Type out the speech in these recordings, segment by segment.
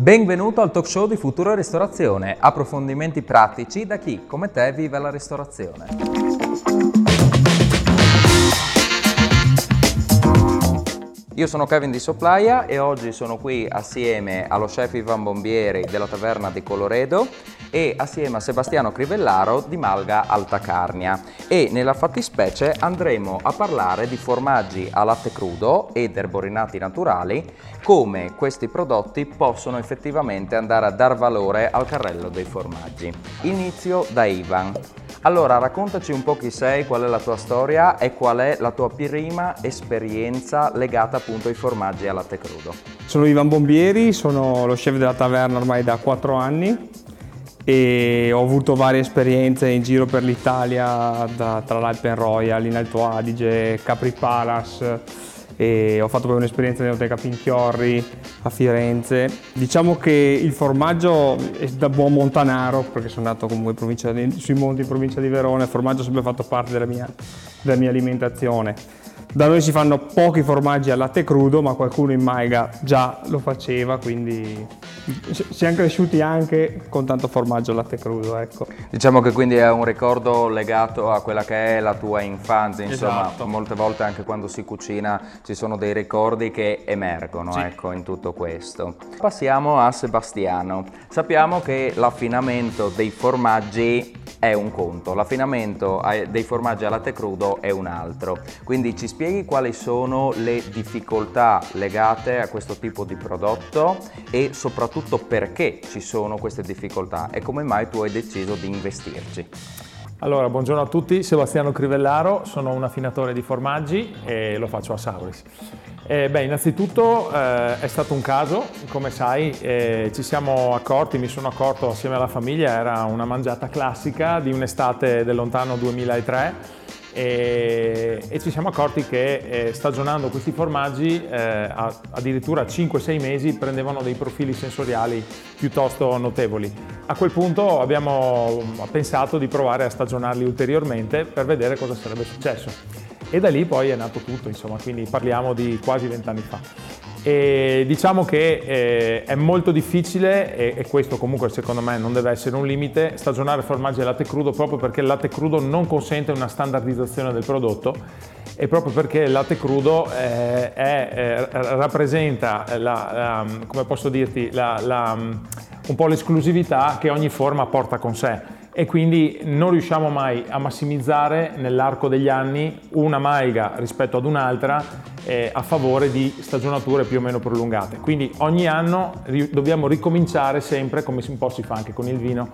Benvenuto al talk show di Futuro Ristorazione, approfondimenti pratici da chi, come te, vive la ristorazione. Io sono Kevin di Soplaia e oggi sono qui assieme allo chef Ivan Bombieri della taverna di Coloredo e assieme a Sebastiano Crivellaro di Malga Alta Carnia e nella fattispecie andremo a parlare di formaggi a latte crudo ed erborinati naturali come questi prodotti possono effettivamente andare a dar valore al carrello dei formaggi. Inizio da Ivan. Allora, raccontaci un po' chi sei, qual è la tua storia e qual è la tua prima esperienza legata appunto ai formaggi a latte crudo. Sono Ivan Bombieri, sono lo chef della taverna ormai da 4 anni e ho avuto varie esperienze in giro per l'Italia, tra l'Alpen Royal, in Alto Adige, Capri Palace e ho fatto poi un'esperienza nell'Oteca Pinchiorri a Firenze. Diciamo che il formaggio è da buon montanaro, perché sono nato comunque di, sui monti in provincia di Verona, il formaggio ha sempre fatto parte della mia, della mia alimentazione. Da noi si fanno pochi formaggi al latte crudo, ma qualcuno in Maiga già lo faceva, quindi siamo cresciuti anche con tanto formaggio latte crudo. Ecco. Diciamo che quindi è un ricordo legato a quella che è la tua infanzia, insomma, esatto. molte volte anche quando si cucina ci sono dei ricordi che emergono sì. ecco, in tutto questo. Passiamo a Sebastiano. Sappiamo che l'affinamento dei formaggi è un conto, l'affinamento dei formaggi a latte crudo è un altro. Quindi ci spieghi quali sono le difficoltà legate a questo tipo di prodotto e soprattutto perché ci sono queste difficoltà e come mai tu hai deciso di investirci. Allora, buongiorno a tutti, Sebastiano Crivellaro, sono un affinatore di formaggi e lo faccio a Sauris. Eh, beh, innanzitutto eh, è stato un caso, come sai, eh, ci siamo accorti, mi sono accorto assieme alla famiglia, era una mangiata classica di un'estate del lontano 2003 e, e, ci siamo accorti che eh, stagionando questi formaggi eh, addirittura 5-6 mesi prendevano dei profili sensoriali piuttosto notevoli. A quel punto abbiamo pensato di provare a stagionarli ulteriormente per vedere cosa sarebbe successo. E da lì poi è nato tutto, insomma, quindi parliamo di quasi vent'anni fa. E diciamo che eh, è molto difficile, e, e, questo comunque secondo me non deve essere un limite, stagionare formaggi al latte crudo proprio perché il latte crudo non consente una standardizzazione del prodotto e proprio perché il latte crudo eh, è, eh, rappresenta la, la, come posso dirti, la, un po' l'esclusività che ogni forma porta con sé. E quindi non riusciamo mai a massimizzare nell'arco degli anni una maiga rispetto ad un'altra eh, a favore di stagionature più o meno prolungate. Quindi ogni anno ri- dobbiamo ricominciare sempre, come un po' si fa anche con il vino,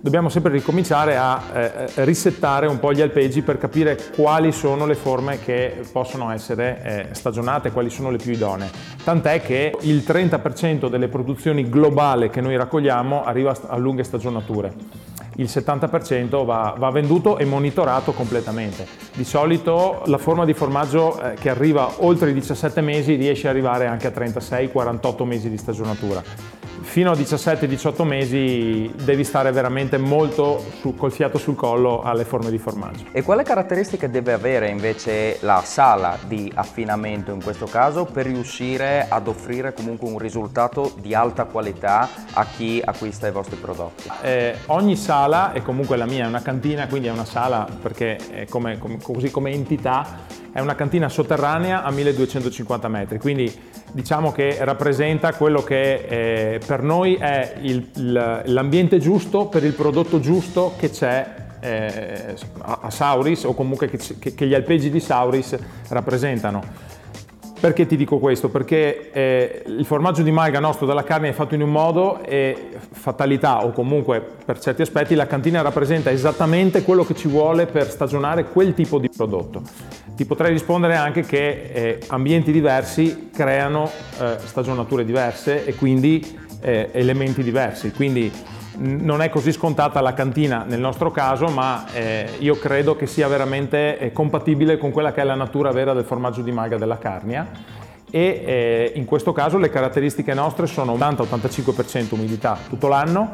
dobbiamo sempre ricominciare a eh, risettare un po' gli alpeggi per capire quali sono le forme che possono essere eh, stagionate, quali sono le più idonee. Tant'è che il 30% delle produzioni globali che noi raccogliamo arriva a lunghe stagionature il 70% va, va, venduto e monitorato completamente. Di solito la forma di formaggio eh, che arriva oltre i 17 mesi riesce ad arrivare anche a 36-48 mesi di stagionatura fino a 17-18 mesi devi stare veramente molto su, col fiato sul collo alle forme di formaggio. E quale caratteristiche deve avere invece la sala di affinamento in questo caso per riuscire ad offrire comunque un risultato di alta qualità a chi acquista i vostri prodotti? Eh, ogni sala, e comunque la mia è una cantina, quindi è una sala perché come, come, così come entità è una cantina sotterranea a 1250 metri, quindi diciamo che rappresenta quello che eh, per noi è il, il, l'ambiente giusto per il prodotto giusto che c'è eh, a Sauris o comunque che, che, gli alpeggi di Sauris rappresentano. Perché ti dico questo? Perché eh, il formaggio di malga nostro dalla carne è fatto in un modo e fatalità o comunque per certi aspetti la cantina rappresenta esattamente quello che ci vuole per stagionare quel tipo di prodotto. Ti potrei rispondere anche che eh, ambienti diversi creano eh, stagionature diverse e quindi eh, elementi diversi. Quindi non è così scontata la cantina nel nostro caso, ma eh, io credo che sia veramente eh, compatibile con quella che è la natura vera del formaggio di malga della Carnia e eh, in questo caso le caratteristiche nostre sono 80-85% umidità tutto l'anno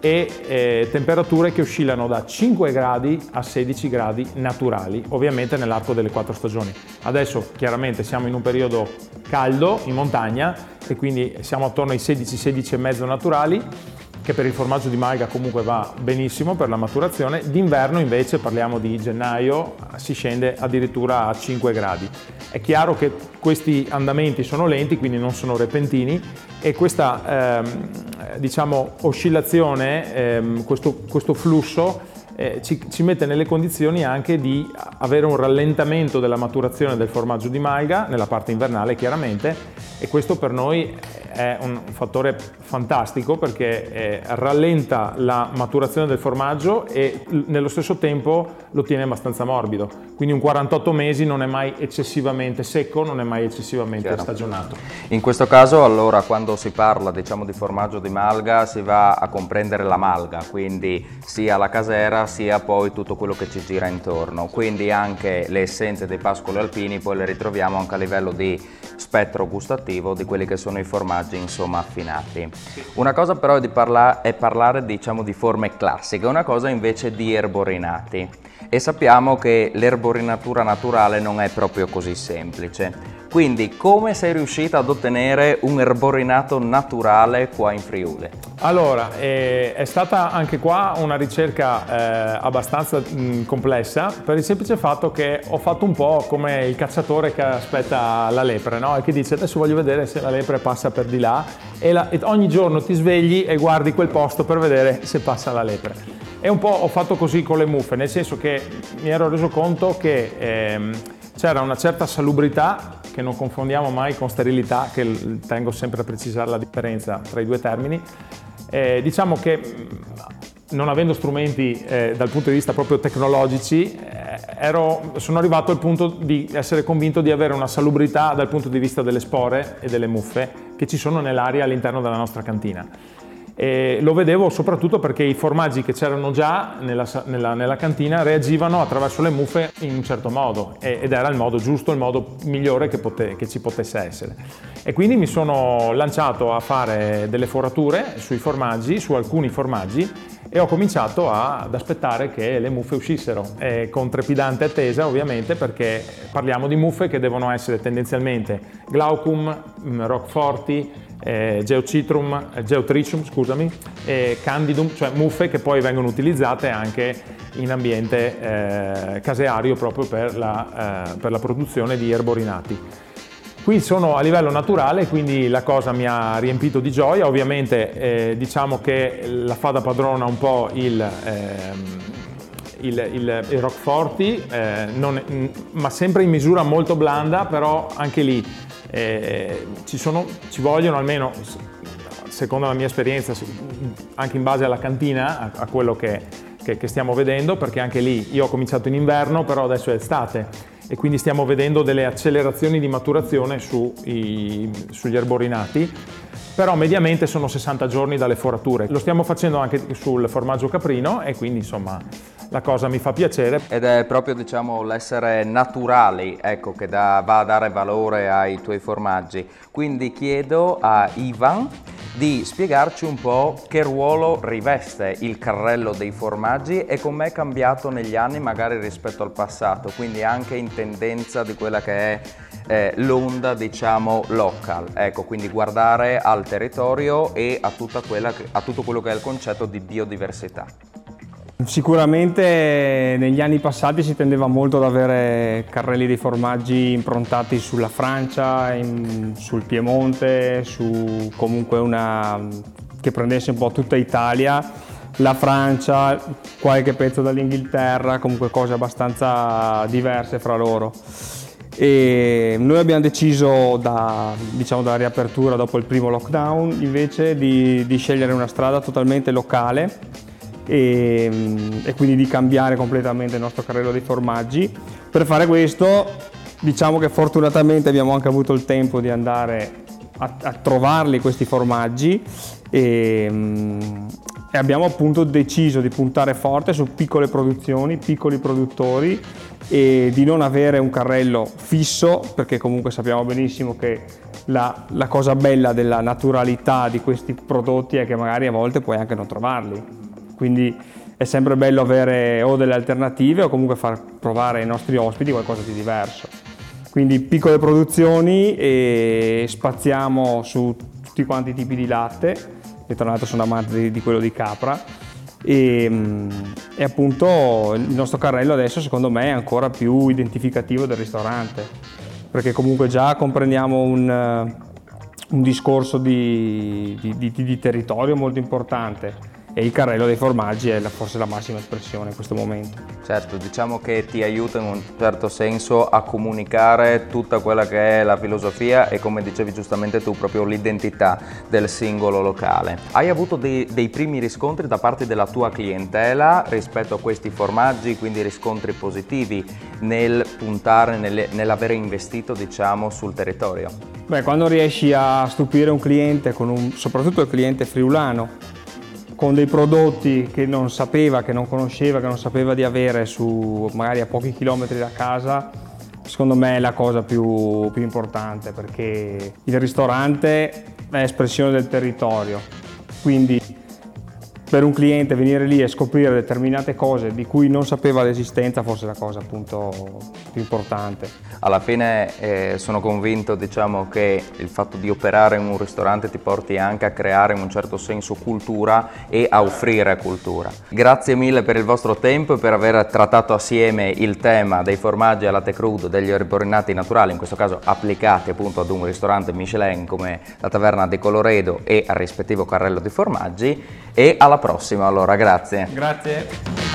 e eh, temperature che oscillano da 5 gradi a 16 gradi naturali, ovviamente nell'arco delle quattro stagioni. Adesso chiaramente siamo in un periodo caldo in montagna e quindi siamo attorno ai 16-16,5 naturali che per il formaggio di malga comunque va benissimo per la maturazione, d'inverno invece parliamo di gennaio, si scende addirittura a 5 gradi. È chiaro che questi andamenti sono lenti, quindi non sono repentini e questa ehm, diciamo, oscillazione, ehm, questo, questo flusso eh, ci, ci, mette nelle condizioni anche di avere un rallentamento della maturazione del formaggio di malga, nella parte invernale chiaramente, e questo per noi è un fattore fantastico perché eh, rallenta la maturazione del formaggio e nello stesso tempo lo tiene abbastanza morbido. Quindi un 48 mesi non è mai eccessivamente secco, non è mai eccessivamente Chiaro. stagionato. In questo caso allora quando si parla diciamo, di formaggio di malga si va a comprendere la malga, quindi sia la casera sia poi tutto quello che ci gira intorno. Quindi anche le essenze dei pascoli alpini poi le ritroviamo anche a livello di spettro gustativo di quelli che sono i formaggi insomma affinati. Una cosa però è, parla- è parlare diciamo di forme classiche, una cosa invece di erborinati e sappiamo che l'erborinatura naturale non è proprio così semplice. Quindi come sei riuscita ad ottenere un erborinato naturale qua in Friuli? Allora, eh, è stata anche qua una ricerca eh, abbastanza mh, complessa per il semplice fatto che ho fatto un po' come il cacciatore che aspetta la lepre, no? E che dice adesso voglio vedere se la lepre passa per di là e, la, e ogni giorno ti svegli e guardi quel posto per vedere se passa la lepre. E un po' ho fatto così con le muffe, nel senso che mi ero reso conto che ehm, c'era una certa salubrità che non confondiamo mai con sterilità, che tengo sempre a precisare la differenza tra i due termini. Eh, diciamo che non avendo strumenti eh, dal punto di vista proprio tecnologici, eh, ero, sono arrivato al punto di essere convinto di avere una salubrità dal punto di vista delle spore e delle muffe che ci sono nell'aria all'interno della nostra cantina. E lo vedevo soprattutto perché i formaggi che c'erano già nella, nella, nella, cantina reagivano attraverso le muffe in un certo modo ed era il modo giusto, il modo migliore che, pote, che ci potesse essere. E quindi mi sono lanciato a fare delle forature sui formaggi, su alcuni formaggi e ho cominciato a, ad aspettare che le muffe uscissero, e con trepidante attesa ovviamente perché parliamo di muffe che devono essere tendenzialmente Glaucum, mm, Rockforti, eh, Geocitrum, eh, Geotricium, scusami, e Candidum, cioè muffe che poi vengono utilizzate anche in ambiente eh, caseario proprio per la, eh, per la produzione di erborinati. Qui sono a livello naturale, quindi la cosa mi ha riempito di gioia. Ovviamente eh, diciamo che la fa da padrona un po' il, ehm, il, il, il Rockforti, eh, non, ma sempre in misura molto blanda, però anche lì eh, ci, sono, ci vogliono almeno, secondo la mia esperienza, anche in base alla cantina, a, a quello che, che, che stiamo vedendo, perché anche lì io ho cominciato in inverno, però adesso è estate e quindi stiamo vedendo delle accelerazioni di maturazione su i, sugli erborinati però mediamente sono 60 giorni dalle forature. Lo stiamo facendo anche sul formaggio caprino e quindi insomma la cosa mi fa piacere. Ed è proprio diciamo, l'essere naturali ecco, che da, va a dare valore ai tuoi formaggi. Quindi chiedo a Ivan di spiegarci un po' che ruolo riveste il carrello dei formaggi e com'è cambiato negli anni magari rispetto al passato, quindi anche in tendenza di quella che è eh, l'onda diciamo local, ecco quindi guardare al territorio e a, che, a tutto quello che è il concetto di biodiversità. Sicuramente negli anni passati si tendeva molto ad avere carrelli dei formaggi improntati sulla Francia, in, sul Piemonte, su comunque una che prendesse un po' tutta Italia, la Francia, qualche pezzo dall'Inghilterra, comunque cose abbastanza diverse fra loro. E noi abbiamo deciso da, diciamo, dalla riapertura dopo il primo lockdown invece di, di scegliere una strada totalmente locale e, e, quindi di cambiare completamente il nostro carrello dei formaggi. Per fare questo diciamo che fortunatamente abbiamo anche avuto il tempo di andare a, a trovarli questi formaggi e, e abbiamo appunto deciso di puntare forte su piccole produzioni, piccoli produttori e di non avere un carrello fisso perché comunque sappiamo benissimo che la, la, cosa bella della naturalità di questi prodotti è che magari a volte puoi anche non trovarli. Quindi è sempre bello avere o delle alternative o comunque far provare ai nostri ospiti qualcosa di diverso. Quindi piccole produzioni e spaziamo su tutti quanti i tipi di latte, e tra l'altro sono amante di, di quello di capra, e, mm, e, appunto il nostro carrello adesso secondo me è ancora più identificativo del ristorante, perché comunque già comprendiamo un, un discorso di, di, di territorio molto importante e il carrello dei formaggi è la, forse la massima espressione in questo momento. Certo, diciamo che ti aiuta in un certo senso a comunicare tutta quella che è la filosofia e come dicevi giustamente tu proprio l'identità del singolo locale. Hai avuto dei, dei primi riscontri da parte della tua clientela rispetto a questi formaggi, quindi riscontri positivi nel puntare, nel, nell'avere investito diciamo sul territorio? Beh, quando riesci a stupire un cliente, un, soprattutto il cliente friulano, con dei prodotti che non sapeva, che non conosceva, che non sapeva di avere su magari a pochi chilometri da casa, secondo me è la cosa più, più importante perché il ristorante è espressione del territorio, quindi per un cliente venire lì e scoprire determinate cose di cui non sapeva l'esistenza forse è la cosa appunto più importante. Alla fine eh, sono convinto diciamo, che il fatto di operare in un ristorante ti porti anche a creare in un certo senso cultura e a offrire cultura. Grazie mille per il vostro tempo e per aver trattato assieme il tema dei formaggi a latte crudo, degli erborinati naturali, in questo caso applicati appunto ad un ristorante Michelin come la Taverna di Coloredo e al rispettivo carrello di formaggi e alla prossima allora, grazie. Grazie.